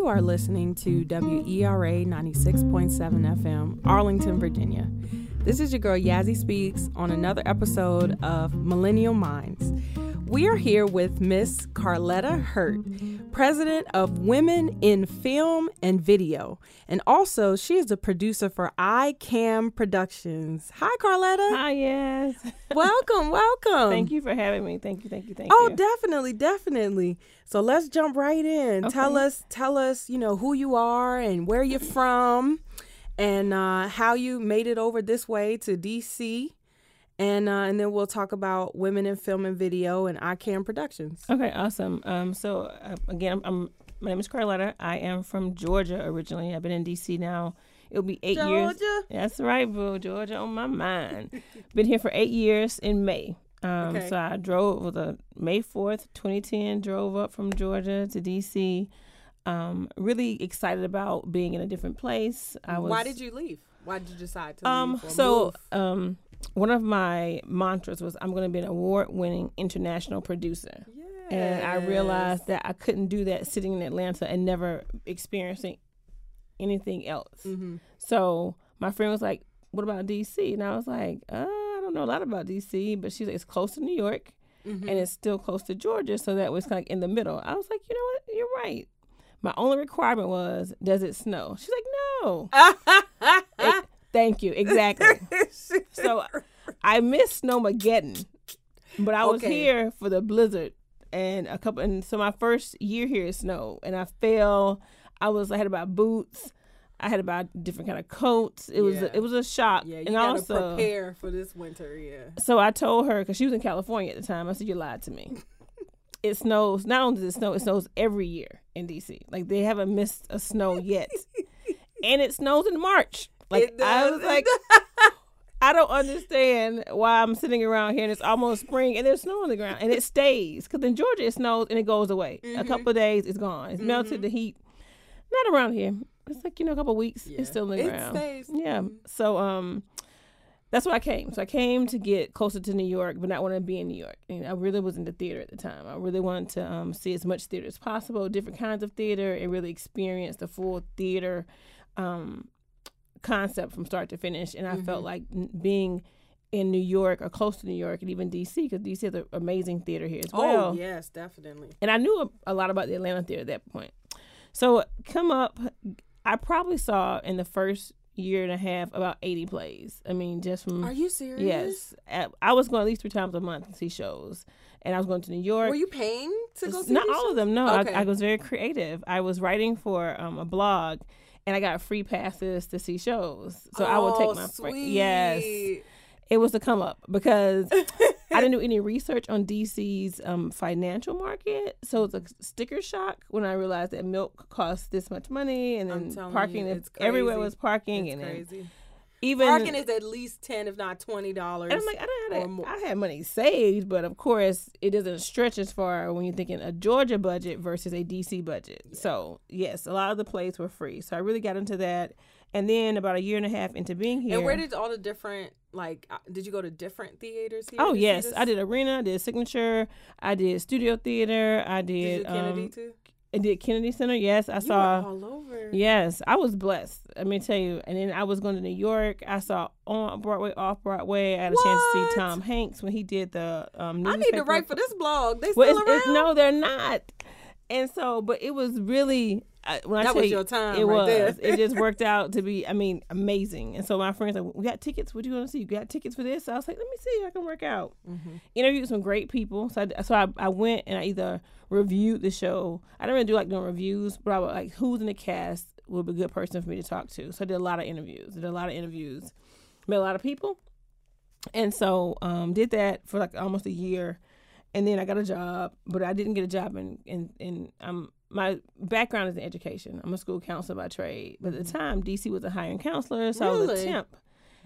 You are listening to WERA 96.7 FM, Arlington, Virginia. This is your girl Yazzie Speaks on another episode of Millennial Minds. We are here with Miss Carletta Hurt, president of Women in Film and Video. And also, she is the producer for iCam Productions. Hi, Carletta. Hi, yes. Welcome, welcome. Thank you for having me. Thank you, thank you, thank Oh, you. Oh, definitely, definitely. So let's jump right in. Tell us, tell us, you know, who you are and where you're from, and uh, how you made it over this way to DC, and uh, and then we'll talk about women in film and video and iCam Productions. Okay, awesome. Um, so uh, again, I'm, my name is Carletta. I am from Georgia originally. I've been in DC now. It'll be eight years. Georgia. That's right, boo. Georgia on my mind. been here for eight years in May. Um, Okay. So I drove with a May fourth, 2010. Drove up from Georgia to DC. Um, really excited about being in a different place. I was. Why did you leave? Why did you decide to Um, so move? um, one of my mantras was I'm going to be an award-winning international producer, and I realized that I couldn't do that sitting in Atlanta and never experiencing anything else. hmm So my friend was like, "What about DC?" And I was like, uh, "I don't know a lot about DC, but she's like, it's close to New York, Mm-hmm. and it's still close to Georgia, so that was kind of in the middle." I was like, "You know what? You're right." My only requirement was, "Does it snow?" She's like, "No." It- thank you. Exactly. So I missed Snowmageddon, but I was Okay. here for the blizzard and a couple. And so my first year here is snow, and I fell. I was I had about boots. I had about different kind of coats. It was it was a shock. yeah, you and gotta also, prepare for this winter. Yeah. so I told her because she was in California at the time. I said you lied to me. It snows. Not only does it snow, it snows every year in DC. Like they haven't missed a snow yet, and it snows in March. Like I was like, I don't understand why I'm sitting around here and it's almost spring and there's snow on the ground and it stays because in Georgia it snows and it goes away. Mm-hmm. A couple of days it's gone. It's melted the heat. Not around here. It's like you know a couple of weeks. Yeah. It's still in the ground. It stays. Yeah. Mhm. So um, that's why I came. So I came to get closer to New York, but not want to be in New York. And I really was in the theater at the time. I really wanted to um, see as much theater as possible, different kinds of theater, and really experience the full theater um, concept from start to finish. And I felt like being in New York or close to New York and even DC, because DC has an amazing theater here as well oh yes, definitely. and I knew a, a lot about the Atlanta theater at that point. So come up, I probably saw in the first year and a half about eighty plays. I mean, just from Are you serious? yes, At- I was going at least three times a month to see shows, and I was going to New York. Were you paying to go see Not all shows? of them. No, Okay. I, I was very creative. I was writing for um, a blog, and I got free passes to see shows. So I would Oh, take my friend. Yes, it was a come up because I didn't do any research on DC's um, financial market, so it's a sticker shock when I realized that milk costs this much money, and then parking you, it's everywhere was parking, It's and. Even Parking is at least ten, if not twenty dollars. and I'm like, I don't have more. I had money saved, but of course it doesn't stretch as far when you're thinking a Georgia budget versus a DC budget. So yes, a lot of the plays were free, so I really got into that. And then about a year and a half into being here, And where did all the different like? uh, Did you go to different theaters here? oh yes. I did Arena, I did Signature, I did Studio Theater, I Did did, Kennedy um, too? I did Kennedy Center. Yes, I You saw. all over. Yes, I was blessed. Let me tell you. And then I was going to New York. I saw on Broadway, off Broadway. I had a chance to see Tom Hanks when he did the um. I need to write for this blog. They Well, still it's, around? it's, no, they're not. And so, but it was really uh, when I That tell was your time It right was. there. it just worked out to be. I mean, amazing. And so my friends like, we got tickets. What you want to see? You got tickets for this? So I was like, let me see. I can work out. Mm-hmm. Interviewed some great people. So I, so I, I went and I either reviewed the show. I didn't really do like doing reviews, but I was like, who's in the cast would be a good person for me to talk to. So I did a lot of interviews. Did a lot of interviews. Met a lot of people. And so um, did that for like almost a year, and then I got a job, but I didn't get a job in in, in um my background is in education. I'm a school counselor by trade, but at the mm-hmm. time DC was a hiring counselor, so I was a temp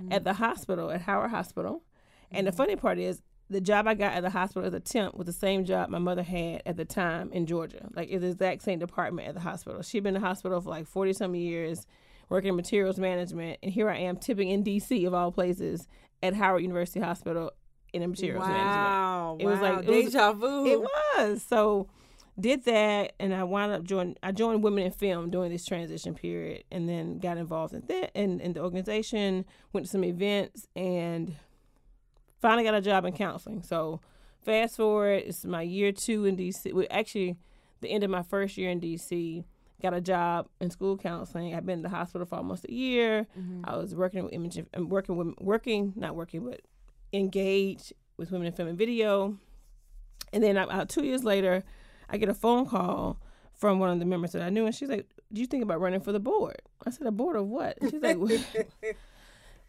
mm-hmm. at the hospital at Howard Hospital. And the mm-hmm. funny part is the job I got at the hospital as a temp was the same job my mother had at the time in Georgia. Like it's the exact same department at the hospital. She'd been in the hospital for like forty some years, working in materials management, and here I am tipping in DC of all places at Howard University Hospital in materials management. Wow. It was like- it was- deja vu. It was. So did that, and I wound up joining. I joined Women in Film during this transition period, and then got involved in that in, in the organization. Went to some events, and finally got a job in counseling. So fast forward, it's my year two in DC. Well, actually, the end of my first year in DC. Got a job in school counseling. I've been in the hospital for almost a year. Mm-hmm. I was working with image, I'm working with working, not working, but engaged with women in film and video. And then about two years later, I get a phone call from one of the members that I knew, and she's like, "Do you think about running for the board?" I said, "A board of what?" She's like, "Women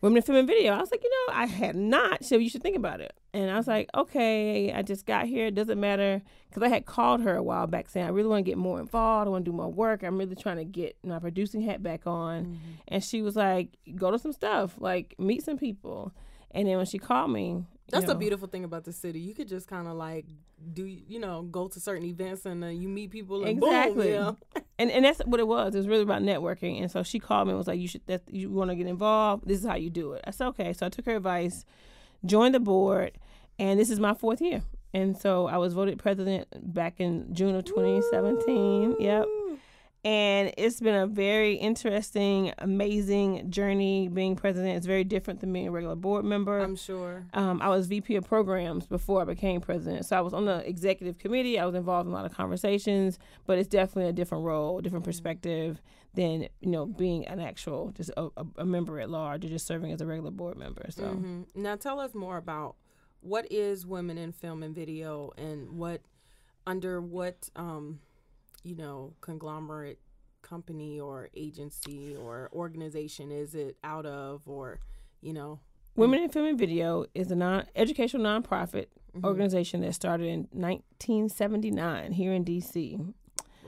in film and video." I was like, "You know, I had not, so you should think about it." And I was like, "Okay, I just got here. It doesn't matter," because I had called her a while back saying, "I really want to get more involved. I want to do more work. I'm really trying to get my producing hat back on." Mm-hmm. And she was like, "Go to some stuff, like meet some people." And then when she called me, That's you the beautiful thing about the city. You could just kind of like do, you know, go to certain events and uh, you meet people and Exactly. boom, you know? and and that's what it was. It was really about networking. And so she called me and was like, "You should. That you want to get involved. This is how you do it." I said, "Okay." So I took her advice, joined the board, and this is my fourth year. And so I was voted president back in June of 2017. Yep. And it's been a very interesting, amazing journey. Being president is very different than being a regular board member. I'm sure. Um, I was VP of programs before I became president. So I was on the executive committee. I was involved in a lot of conversations, but it's definitely a different role, different perspective than, you know, being an actual, just a, a, member at large or just serving as a regular board member. So hmm Now tell us more about what is Women in Film and Video and what, under what, um, you know, conglomerate company or agency or organization is it out of or, you know? Women in Film and Video is a non educational nonprofit Mhm. organization that started in 1979 here in DC.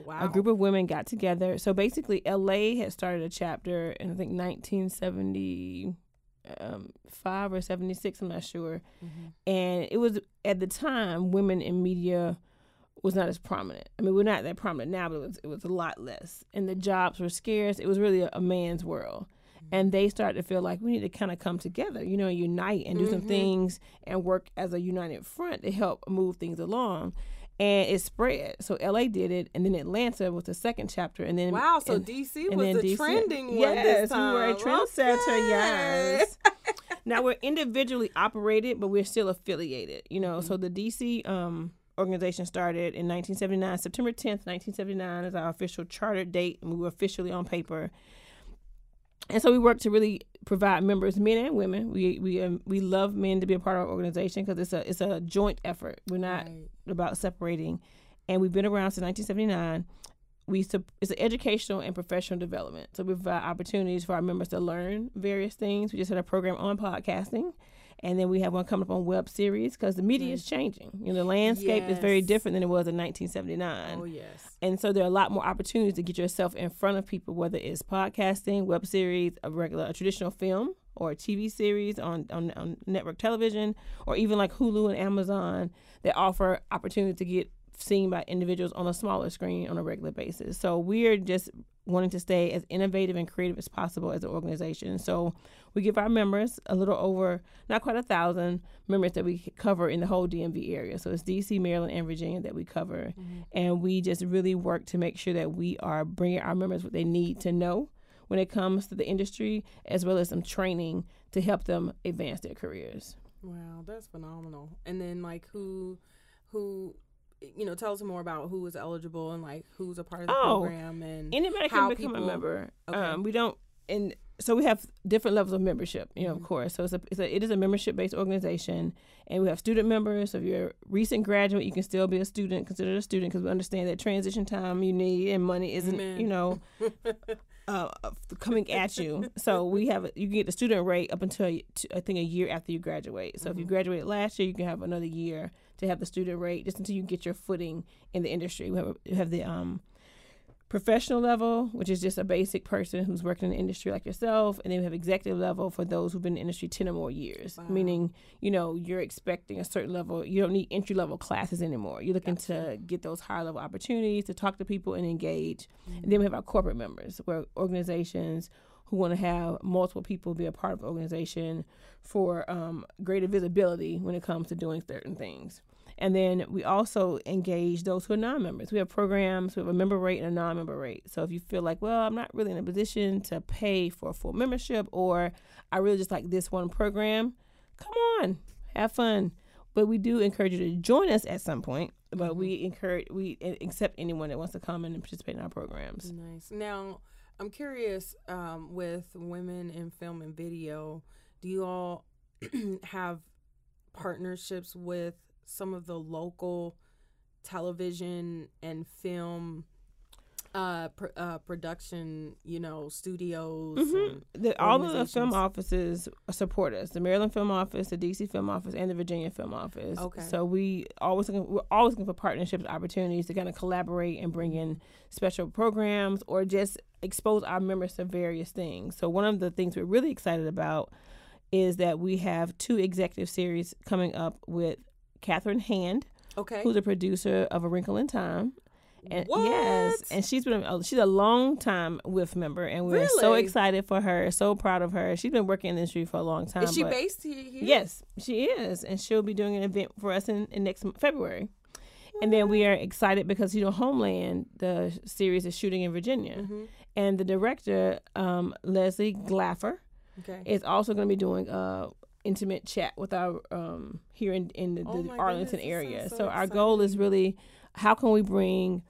Wow. A group of women got together. So basically, LA had started a chapter in I think 1975 or 76. I'm not sure. Mhm. And it was at the time women in media was not as prominent. I mean, we're not that prominent now, but it was it was a lot less. And the jobs were scarce. It was really a, a man's world. And they started to feel like we need to kind of come together, you know, unite and do some Mhm. things and work as a united front to help move things along. And it spread. So LA did it, and then Atlanta was the second chapter, and then Wow, so and- DC was the DC trending one yes, we were a trendsetter. Okay. Yes. now we're individually operated, but we're still affiliated. You know, Mm-hmm. so the DC um, organization started in 1979. September 10th, 1979 is our official charter date, and we were officially on paper. And so we work to really provide members, men and women. We we um, we love men to be a part of our organization because it's a it's a joint effort. We're not Right. about separating, and we've been around since 1979. We it's an educational and professional development. So we provide opportunities for our members to learn various things. We just had a program on podcasting, and then we have one coming up on web series because the media is mm. changing. You know, the landscape is very different than it was in 1979. Oh yes. And so there are a lot more opportunities to get yourself in front of people, whether it's podcasting, web series, a regular, a traditional film, or a TV series on, on, on network television, or even like Hulu and Amazon that offer opportunity to get seen by individuals on a smaller screen on a regular basis. So we're just wanting to stay as innovative and creative as possible as an organization. So we give our members a little over, not quite a thousand members that we cover in the whole DMV area. So it's DC, Maryland, and Virginia that we cover. Mm-hmm. And we just really work to make sure that we are bringing our members what they need to know when it comes to the industry, as well as some training to help them advance their careers. Wow, that's phenomenal. And then like who who you know, tell us more about who is eligible and like who's a part of the Oh, program and Anybody can become a member. Okay. Um, we don't, and so we have different levels of membership. You know, Mhm. of course. So it's a, it's a it is a membership based organization, and we have student members. So if you're a recent graduate, you can still be a student, considered a student, because we understand that transition time you need and money isn't, Amen. you know, uh, coming at you. So we have you can get the student rate up until I think a year after you graduate. So if you Mhm. graduated last year, you can have another year to have the student rate just until you get your footing in the industry. We have, we have the um, professional level, which is just a basic person who's working in the industry like yourself, and then we have executive level for those who've been in the industry ten or more years. Wow. Meaning, you know, you're expecting a certain level. You don't need entry level classes anymore. You're looking to get those higher level opportunities to talk to people and engage. And then we have our corporate members, where organizations who want to have multiple people be a part of the organization for um, greater visibility when it comes to doing certain things. And then we also engage those who are non-members. We have programs. We have a member rate and a non-member rate. So if you feel like, well, I'm not really in a position to pay for a full membership, or I really just like this one program, come on, have fun. But we do encourage you to join us at some point. But Mm-hmm. we encourage we accept anyone that wants to come in and participate in our programs. Nice. Now, I'm curious um, with women in film and video, do you all have partnerships with some of the local television and film uh, pr- uh, production, you know, studios? Mhm. The, all of the film offices support us. The Maryland Film Office, the DC Film Office, and the Virginia Film Office. Okay. So we always looking, we're always looking for partnerships, opportunities to kind of collaborate and bring in special programs or just expose our members to various things. So one of the things we're really excited about is that we have two executive series coming up with Catherine Hand, Okay. who's a producer of A Wrinkle in Time. And What? yes, and she's been oh, she's a long time with member, and we're so excited for her, so proud of her. She's been working in the industry for a long time. Is she based here? Yes, she is, and she'll be doing an event for us in, in next February. And then we are excited because you know Homeland, the series is shooting in Virginia, Mm-hmm. and the director um, Lesli Glatter Okay. is also going to be doing a intimate chat with our um, here in, in the, Oh the Arlington goodness, area. So, so our goal is really how can we bring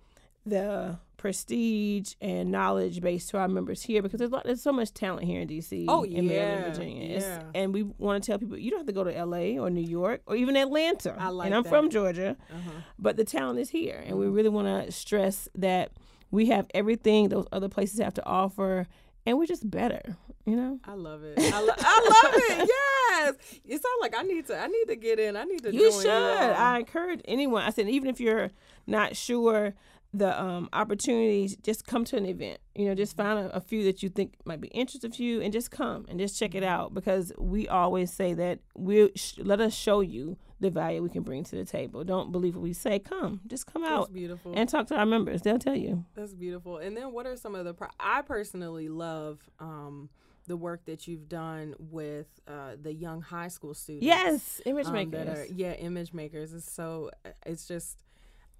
the prestige and knowledge base to our members here because there's, a lot, there's so much talent here in DC Oh, in Maryland, Virginia. Yeah. And we want to tell people you don't have to go to LA or New York or even Atlanta. I like and I'm that. from Georgia, Uh-huh. but the talent is here. And we really want to stress that we have everything those other places have to offer and we're just better, you know? I love it. I, lo- I love it. Yes. It sounds like I need to. I need to get in. I need to. You should. all. I encourage anyone. I said, even if you're not sure the um, opportunities, just come to an event. You know, just find a, a few that you think might be interested to you, and just come and just check it out. Because we always say that we sh- let us show you the value we can bring to the table. Don't believe what we say. Come, just come That's out beautiful. and talk to our members. They'll tell you. That's beautiful. And then, what are some of the? Pro- I personally love um, the work that you've done with uh, the young high school students. Yes, image um, makers. that are yeah image makers it's so it's just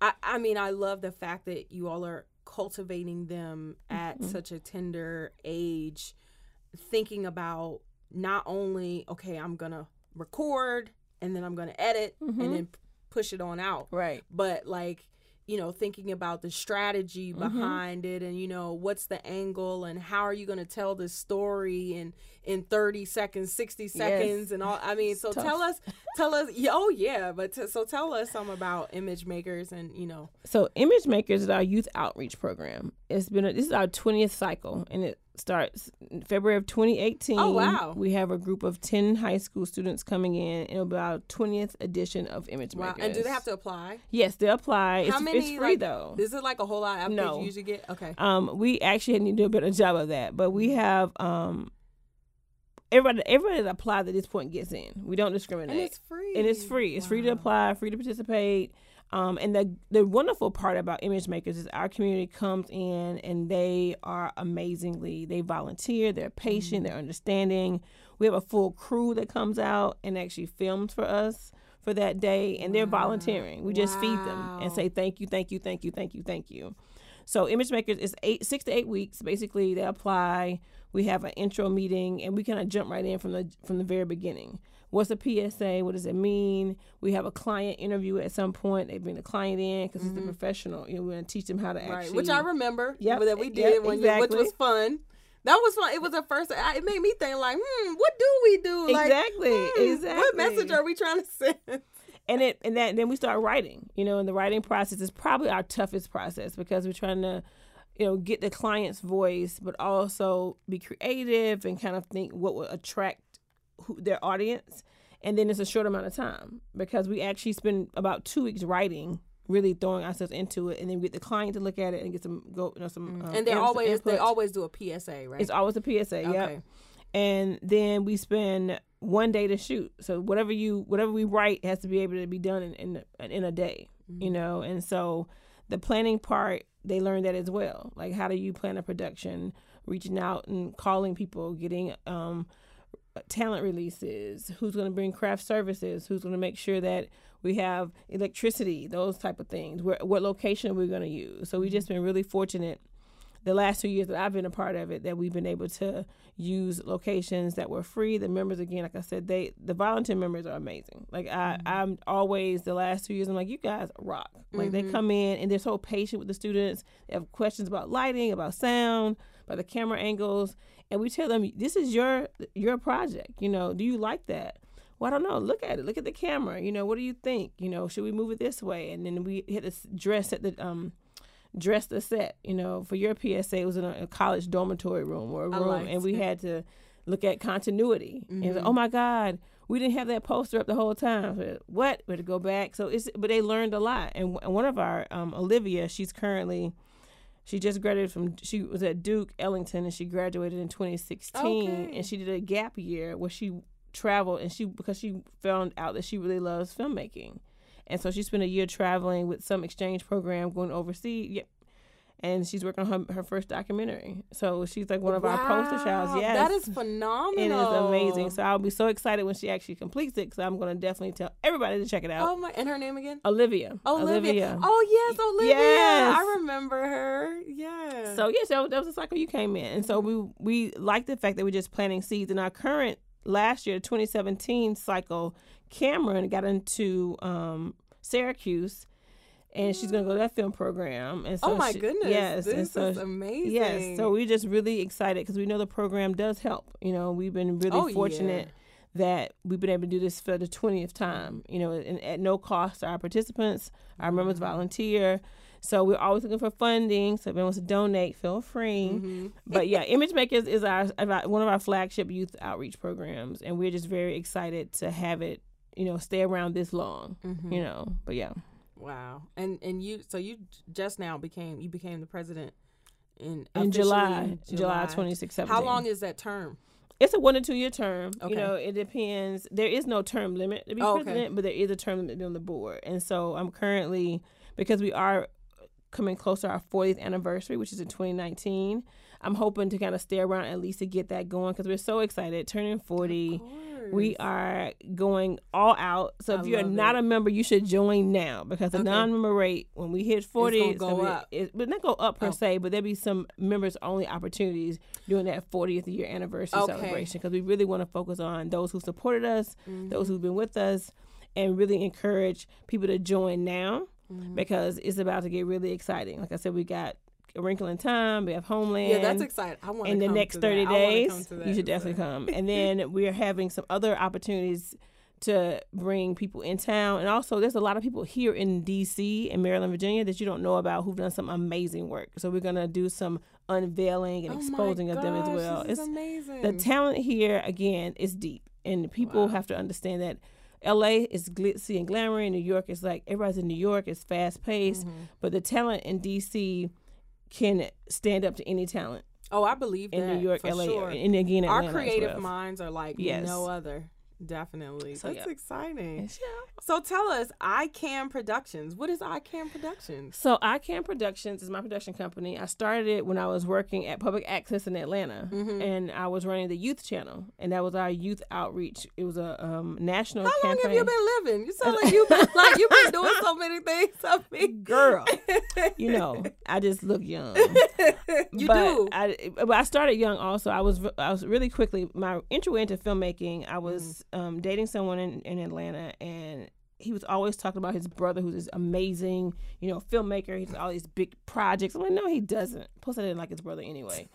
I, I mean i love the fact that you all are cultivating them at Mm-hmm. such a tender age thinking about not only okay i'm gonna record and then i'm gonna edit Mhm. and then push it on out right. but like you know thinking about the strategy Mhm. behind it and you know what's the angle and how are you going to tell this story in in 30 seconds 60 seconds and all i mean so tough. tell us tell us oh yeah but t- so tell us some about image makers and you know So, Image Makers is our youth outreach program. It's been a, this is our twentieth cycle, and it starts in February of 2018. Oh, wow. We have a group of ten high school students coming in, and it'll be our twentieth edition of Image wow Makers. and do they have to apply Yes, they apply. It's, how many it's free like, though. This is like a whole lot of No. you usually get okay Um, we actually need to do a better job of that, but we have um. Everybody, everybody that applies at this point gets in. We don't discriminate. and it's free and it's free. It's free to apply, free to participate. Um, and the the wonderful part about image makers is our community comes in and they are amazingly they volunteer, they're patient, Mm. they're understanding. We have a full crew that comes out and actually films for us for that day, and they're Wow. volunteering. We just feed them and say thank you, thank you, thank you, thank you, thank you. So image makers is eight six to eight weeks. Basically, they apply. We have an intro meeting, and we kind of jump right in from the from the very beginning. What's a PSA? What does it mean? We have a client interview at some point. They bring the client in because it's a professional. You know, we're gonna teach them how to Mm-hmm. right actually. which i remember Yeah, that we yep, did when you, which was fun that was fun. It was the first. It made me think like, hmm, what do we do? Like, Exactly, hmm, exactly. What message are we trying to send? And it and that then we start writing you know and the writing process is probably our toughest process because we're trying to you know get the client's voice but also be creative and kind of think what will attract who, their audience. And then it's a short amount of time because we actually spend about two weeks writing really throwing ourselves into it. And then we get the client to look at it and get some go you know some um, and they always they always do a PSA, right? it's always a PSA yep. Okay. and then we spend one day to shoot. So whatever you whatever we write has to be able to be done in in, in a day, Mm-hmm. you know. And so the planning part they learn that as well. Like how do you plan a production, reaching out and calling people, getting um talent releases, who's going to bring craft services, who's going to make sure that we have electricity, those type of things. Where, what location we're going to use. So we've just been really fortunate the last two years that I've been a part of it that we've been able to use locations that were free. The members again, like I said, they the volunteer members are amazing. Like I, Mm-hmm. I'm always the last two years I'm like, you guys rock. Like they Mhm. come in and they're so patient with the students. They have questions about lighting, about sound, about the camera angles. And we tell them this is your your project. You know, do you like that? Well, I don't know. Look at it. Look at the camera. You know, what do you think? You know, should we move it this way? And then we hit this dress at the um dress the set. You know, for your PSA, it was in a, a college dormitory room or a room, and we it. had to look at continuity. And like, oh my God, we didn't have that poster up the whole time. What? We had to go back. So it's but they learned a lot. And w- one of our um, Olivia, she's currently. She just graduated from. She was at Duke Ellington, and she graduated in 2016. Okay. And she did a gap year where she traveled, and she because she found out that she really loves filmmaking, and so she spent a year traveling with some exchange program going overseas. Yeah, and she's working on her, her first documentary. So she's like one of our poster childs. Yes, that is phenomenal. it is amazing. So I'll be so excited when she actually completes it because I'm going to definitely tell everybody to check it out. oh my, and her name again? Olivia. Olivia. Oh yes, Olivia. Yes. I remember her. Yeah. So yes, that, was- that was the cycle you came in, and so we we like the fact that we're just planting seeds. In our current last year, 2017 cycle, Cameron got into um, Syracuse, and she's gonna go to that film program. And so oh my she- goodness. yes, this and so is amazing. Yes, so we're just really excited because we know the program does help. You know, we've been really Oh, yeah. fortunate that we've been able to do this for the 20th time, you know, and at no cost to our participants. Our members volunteer. So we're always looking for funding. So if anyone wants to donate, feel free. Mhm. But yeah, Image Makers is our one of our flagship youth outreach programs, and we're just very excited to have it, you know, stay around this long, Mhm. you know. But yeah, Wow. And and you so you just now became you became the president in in officially July, July, 2016. How long is that term? It's a one to two year term. Okay. You know, it depends. There is no term limit to be Oh, okay. president, but there is a term limit on the board. And so I'm currently because we are coming close to our 40th anniversary, which is in 2019. I'm hoping to kind of stay around at least to get that going because we're so excited. Turning 40, we are going all out. So if I you're not it. a member, you should join now because the Okay. non-member rate when we hit 40, gonna it's go gonna be- up. It, but not go up per Oh. se, but there'll be some members only opportunities during that 40th year anniversary Okay. celebration because we really want to focus on those who supported us, Mhm. those who've been with us, and really encourage people to join now Mhm. because it's about to get really exciting. Like I said, we got A Wrinkle in Time, we have Homeland Yeah, that's exciting. I want in the next 30 days you should definitely come and then we're having some other opportunities to bring people in town and also there's a lot of people here in dc and maryland virginia that you don't know about who've done some amazing work so we're going to do some unveiling and exposing of them as well it's amazing. the talent here again is deep and people Wow. have to understand that LA is glitzy and glamour. New York is like everybody's in New York. It's fast paced, Mhm. but the talent in DC can stand up to any talent Oh, I believe in that New York, LA, sure. and again Our Atlanta as creative well. minds are like Yes. no other. Definitely. So, That's yeah. exciting. Yeah. So tell us, iCam Productions. What is iCam Productions? So iCam Productions is my production company. I started it when I was working at Public Access in Atlanta, Mhm. and I was running the youth channel, and that was our youth outreach. It was a um, national How long have you been living? You sound like you've been like you've been doing so many things. I mean, Girl, you know, I just look young. you but do. I, but I started young also. I was I was really quickly my entry into filmmaking. I was Mm. um, dating someone in, in Atlanta, and he was always talking about his brother, who's this amazing, you know, filmmaker. He's all these big projects. I'm like, no, he doesn't. Plus, I didn't like his brother anyway.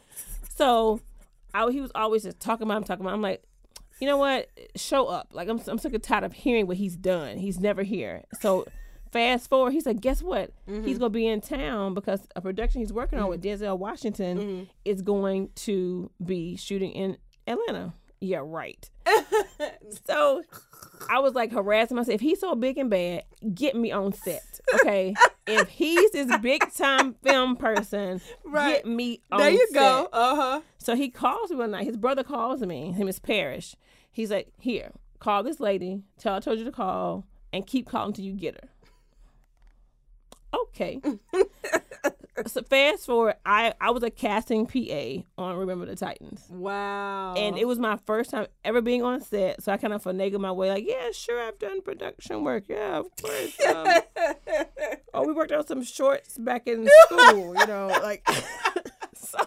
So, I, he was always just talking about him, talking about. Him. I'm like, you know what? Show up. Like I'm, I'm sick and tired of hearing what he's done. He's never here. So. Fast forward, he said, "Guess what? Mm-hmm. He's gonna be in town because a production he's working on with Denzel Washington Mhm. is going to be shooting in Atlanta." Yeah, right. So I was like harassing myself. If he's so big and bad, get me on set, okay? if he's this big time film person, Right. get me on there you set. go. Uh huh. So he calls me one night. His brother calls me. Him is Parrish. He's like, "Here, call this lady. Tell her I told you to call, and keep calling till you get her." Okay. so fast forward, I I was a casting PA on Remember the Titans. Wow. And it was my first time ever being on set, so I kind of finagled my way. Like, yeah, sure, I've done production work. Yeah, of course. Um, oh, we worked on some shorts back in school. You know, like so.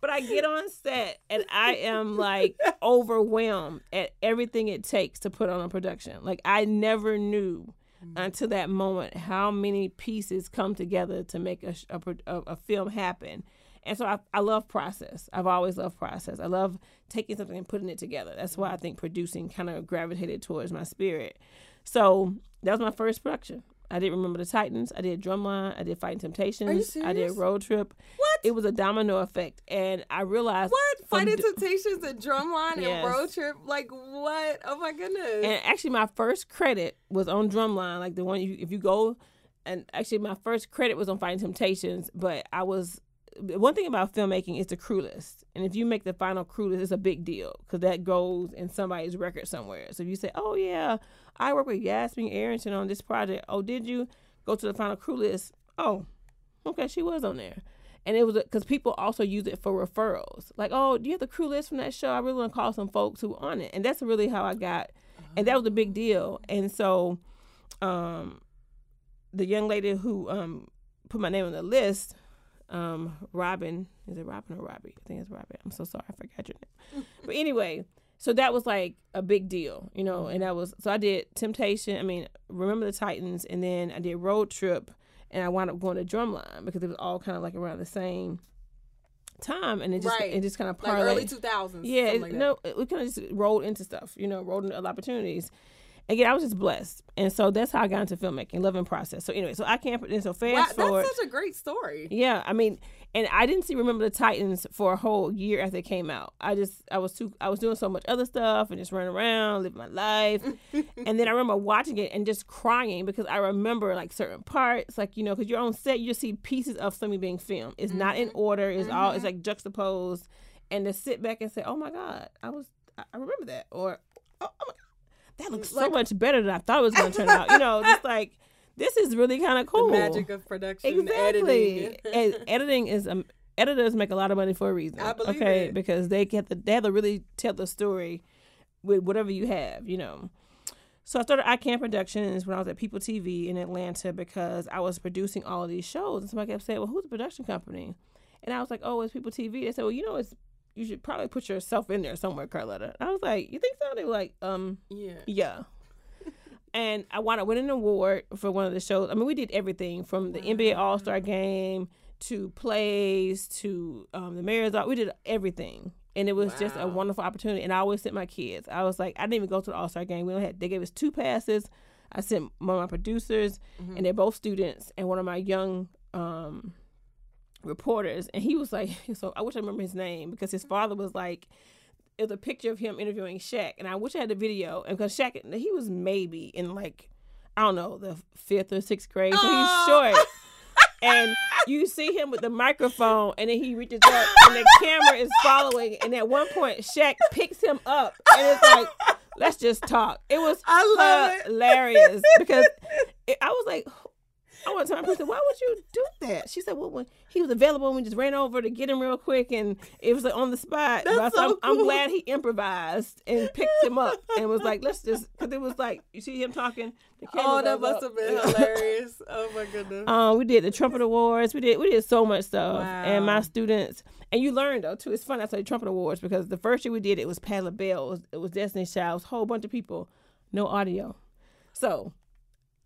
But I get on set and I am like overwhelmed at everything it takes to put on a production. Like I never knew Mm-hmm. until that moment how many pieces come together to make a, a, a, a film happen. And so I, I love process. I've always loved process. I love taking something and putting it together. That's why I think producing kind of gravitated towards my spirit. So that was my first production. I did Remember the Titans. I did Drumline. I did Fighting Temptations. I did Road Trip. What? It was a domino effect, and I realized what Fighting Temptations and Drumline yes. and Road Trip. Like what? Oh my goodness! And actually, my first credit was on Drumline. Like the one you, if you go, and actually my first credit was on Fighting Temptations, but I was one thing about filmmaking is the crew list. And if you make the final crew list, it's a big deal because that goes in somebody's record somewhere. So if you say, oh, yeah, I work with Yasmin Arrington on this project. Oh, did you go to the final crew list? Oh, okay, she was on there. And it was because people also use it for referrals. Like, oh, do you have the crew list from that show? I really want to call some folks who on it. And that's really how I got, and that was a big deal. And so, um, the young lady who um, put my name on the list, um, Robin. Is it Robin or Robbie? I think it's Robin. I'm so sorry, I forgot your name. but anyway, so that was like a big deal, you know. And that was so I did Temptation. I mean, Remember the Titans, and then I did Road Trip, and I wound up going to Drumline because it was all kind of like around the same time, and it just right. it just kind of like early two thousands. Yeah, like no, we kind of just rolled into stuff, you know, rolled into opportunities again, I was just blessed, and so that's how I got into filmmaking, loving process. So anyway, so I can't. And so fast wow, forward. That's such a great story. Yeah, I mean, and I didn't see Remember the Titans for a whole year after it came out. I just I was too I was doing so much other stuff and just running around, living my life. and then I remember watching it and just crying because I remember like certain parts, like you know, because you're on set, you just see pieces of something being filmed. It's mm-hmm. not in mm-hmm. order. It's mm-hmm. all it's like juxtaposed, and to sit back and say, "Oh my God, I was I remember that," or "Oh, oh my God." That looks so much better than I thought it was going to turn out. You know, just like this is really kind of cool. The magic of production, exactly. Editing. and editing is um, editors make a lot of money for a reason. I believe okay, it. because they get the, they have to really tell the story with whatever you have. You know. So I started iCam Productions when I was at People TV in Atlanta because I was producing all of these shows, and somebody kept saying, "Well, who's the production company?" And I was like, "Oh, it's People TV." They said, "Well, you know, it's you should probably put yourself in there somewhere, Carletta. I was like, you think so? They were like, um, yeah, yeah. and I won, I win an award for one of the shows. I mean, we did everything from the NBA All Star Game to plays to um, the Mayor's. We did everything, and it was wow. just a wonderful opportunity. And I always sent my kids. I was like, I didn't even go to the All Star Game. We only had they gave us two passes. I sent one of my producers, mm-hmm. and they're both students, and one of my young um, reporters, and he was like, so I wish I remember his name because his father was like, it was a picture of him interviewing Shaq, and I wish I had the video, and because Shaq, he was maybe in like, I don't know, the fifth or sixth grade, so he's short. and you see him with the microphone, and then he reaches up, and the camera is following. And at one point, Shaq picks him up, and it's like, "Let's just talk." It was hilarious it. because it, I was like, I went to my person, why would you do that? She said, well, when he was available, we just ran over to get him real quick, and it was like on the spot. That's so I'm, cool. I'm, glad he improvised and picked him up and was like, let's just, because it was like, you see him talking. oh, that must up. have been hilarious. Oh my goodness. Um, we did the Trumpet Awards. We did we did so much stuff, wow. and my students. And you learn though too. It's fun. I say Trumpet Awards because the first year we did it was Patti LaBelle, it was, it was Destiny Child, it was a whole bunch of people, no audio. So,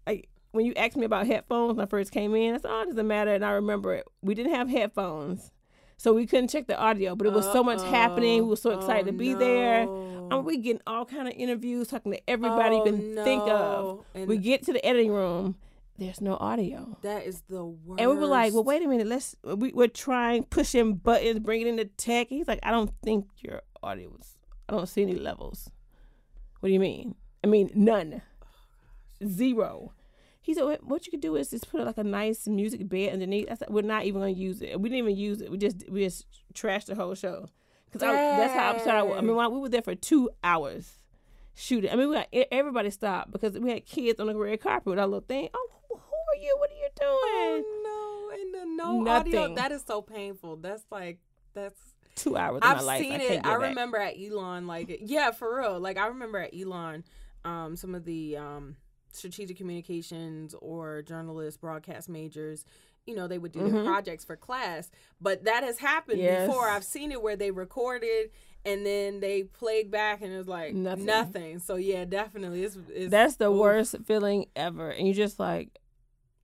I when you asked me about headphones when I first came in, I said, "Oh, it doesn't matter." And I remember it. We didn't have headphones, so we couldn't check the audio. But it was Uh-oh. so much happening. We were so excited oh, to be no. there. I mean, we getting all kind of interviews, talking to everybody oh, you can no. think of. And we get to the editing room. There's no audio. That is the worst. And we were like, "Well, wait a minute. Let's." We, we're trying, pushing buttons, bringing in the tech. He's like, "I don't think your audio was. I don't see any levels." What do you mean? I mean, none. Zero. He said, "What you could do is just put like a nice music bed underneath." I said, "We're not even gonna use it. We didn't even use it. We just we just trashed the whole show because that's how upset I was. I mean, we were there for two hours shooting. I mean, we got everybody stopped because we had kids on the red carpet with our little thing. Oh, who are you? What are you doing? Oh no! Ain't nothing. audio. That is so painful. That's like that's two hours of my I've seen I it. I back. remember at Elon, like yeah, for real. Like I remember at Elon, um, some of the um, strategic communications or journalists, broadcast majors. You know, they would do their Mhm. projects for class, but that has happened Yes. before. I've seen it where they recorded and then they played back, and it was like Nothing. nothing. So yeah, definitely, it's, it's That's the oof, worst feeling ever, and you just like.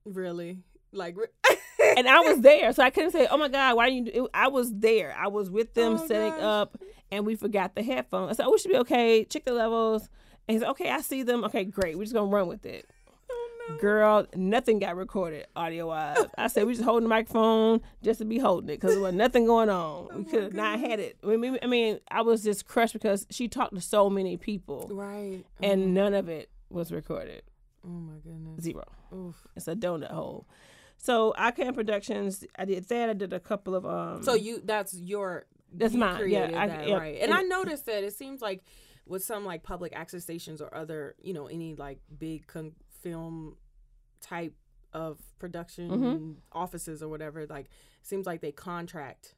Really, like, And I was there, so I couldn't say, "Oh my God, why didn't you?" Do-? I was there. I was with them Oh, setting gosh. up, and we forgot the headphones. I said, "Oh, we should be okay. Check the levels." And he said, "Okay, I see them. Okay, great. We're just gonna run with it." oh no. Girl, nothing got recorded audio wise. I said we just holding the microphone just to be holding it because there was nothing going on. Oh we could have not had it. I mean, I mean, I was just crushed because she talked to so many people Right. and none of it was recorded. oh my goodness. Zero. Oof. It's a donut hole. So iCam Productions, I did that. I did a couple of um. So you that's your That's you mine, yeah, created I- that, yeah, right. And, and- I noticed that it seems like with some like public access stations or other, you know, any like big con- film type of production Mm-hmm. offices or whatever, like seems like they contract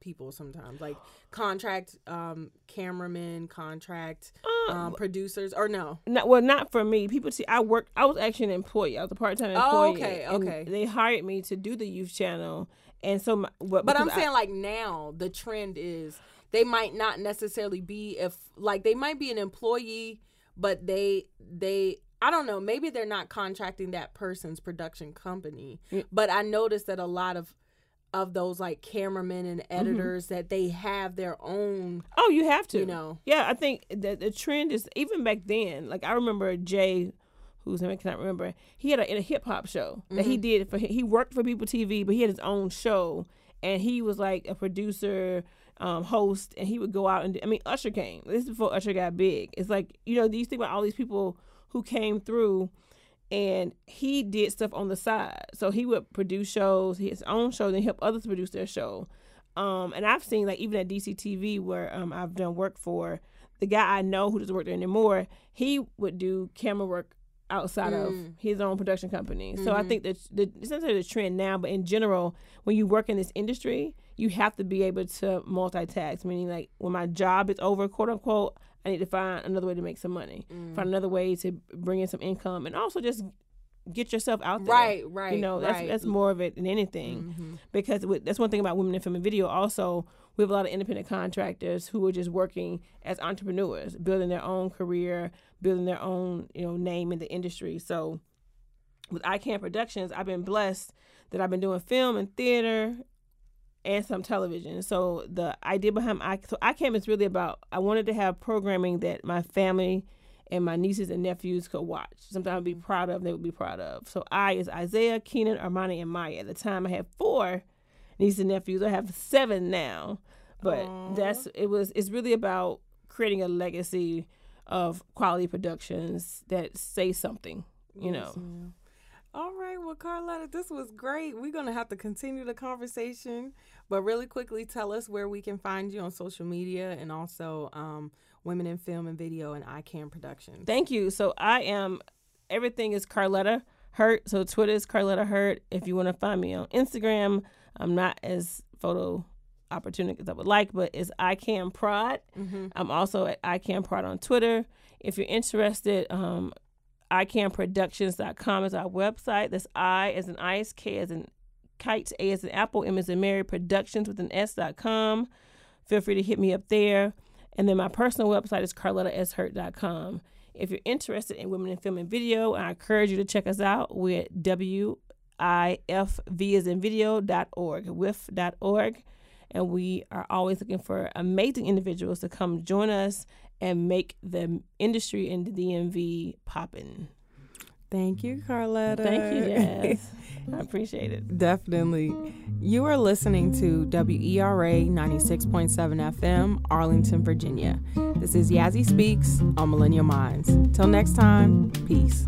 people sometimes, like contract um cameramen, contract um, um producers or no. not, well, not for me. People see I worked. I was actually an employee. I was a part time employee Oh, okay, okay. They hired me to do the youth channel, and so. My, what, But I'm because I- saying like now the trend is they might not necessarily be if like they might be an employee, but they they I don't know maybe they're not contracting that person's production company. Yeah. But I noticed that a lot of of those like cameramen and Mm-hmm. editors that they have their own Oh, you have to. you know Yeah, I think that the trend is even back then. Like I remember Jay, whose name I cannot remember. He had a, a hip hop show that Mm-hmm. he did for he worked for People TV, but he had his own show, and he was like a producer, um, host, and he would go out and do, I mean Usher came. This is before Usher got big. It's like you know you think about all these people who came through. And he did stuff on the side, so he would produce shows, his own show, then help others produce their show. Um, and I've seen like even at DCTV where um, I've done work for the guy I know who doesn't work there anymore. He would do camera work outside of Mm. his own production company. So I Mhm. think that the it's not necessarily the trend now, but in general, when you work in this industry, you have to be able to multitask. Meaning, like when my job is over, quote unquote, I need to find another way to make some money, Mm. find another way to bring in some income, and also just get yourself out there. right right You know, that's right. that's more of it than anything Mhm. because that's one thing about women in film and video. Also, we have a lot of independent contractors who are just working as entrepreneurs, building their own career, building their own you know name in the industry. So, with iCam Productions, I've been blessed that I've been doing film and theater and some television. So the idea behind I so iCam is really about I wanted to have programming that my family and my nieces and nephews could watch. Something I'd be mm-hmm. proud of, they would be proud of. So I is Isaiah, Keenan, Armani, and Maya. At the time I had four nieces and nephews. I have seven now. But Aw. that's it was it's really about creating a legacy of quality productions that say something, you know. All right, well, Carlotta, this was great. We're gonna have to continue the conversation, but really quickly, tell us where we can find you on social media and also um, Women in Film and Video and iCam Productions. Thank you. So I am everything is Carletta Hurt. So Twitter is Carletta Hurt. If you want to find me on Instagram, I'm not as photo opportunity as I would like, but it's I can prod. mm-hmm. I'm also at I can prod on Twitter. If you're interested, um, icamproductions.com is our website. That's I as an ice, K as in kite, A as an apple, M as in Mary Productions with an S dot com. Feel free to hit me up there. And then my personal website is carlettasHurt.com. If you're interested in women in film and video, I encourage you to check us out. We're at WIFV as in video.org, with.org. And we are always looking for amazing individuals to come join us and make the industry in the DMV poppin'. Thank you, Carlotta. Thank you, Jazz. I appreciate it. Definitely. You are listening to WERA 96.7 FM, Arlington, Virginia. This is Yazzie Speaks on Millennial Minds. Till next time, peace.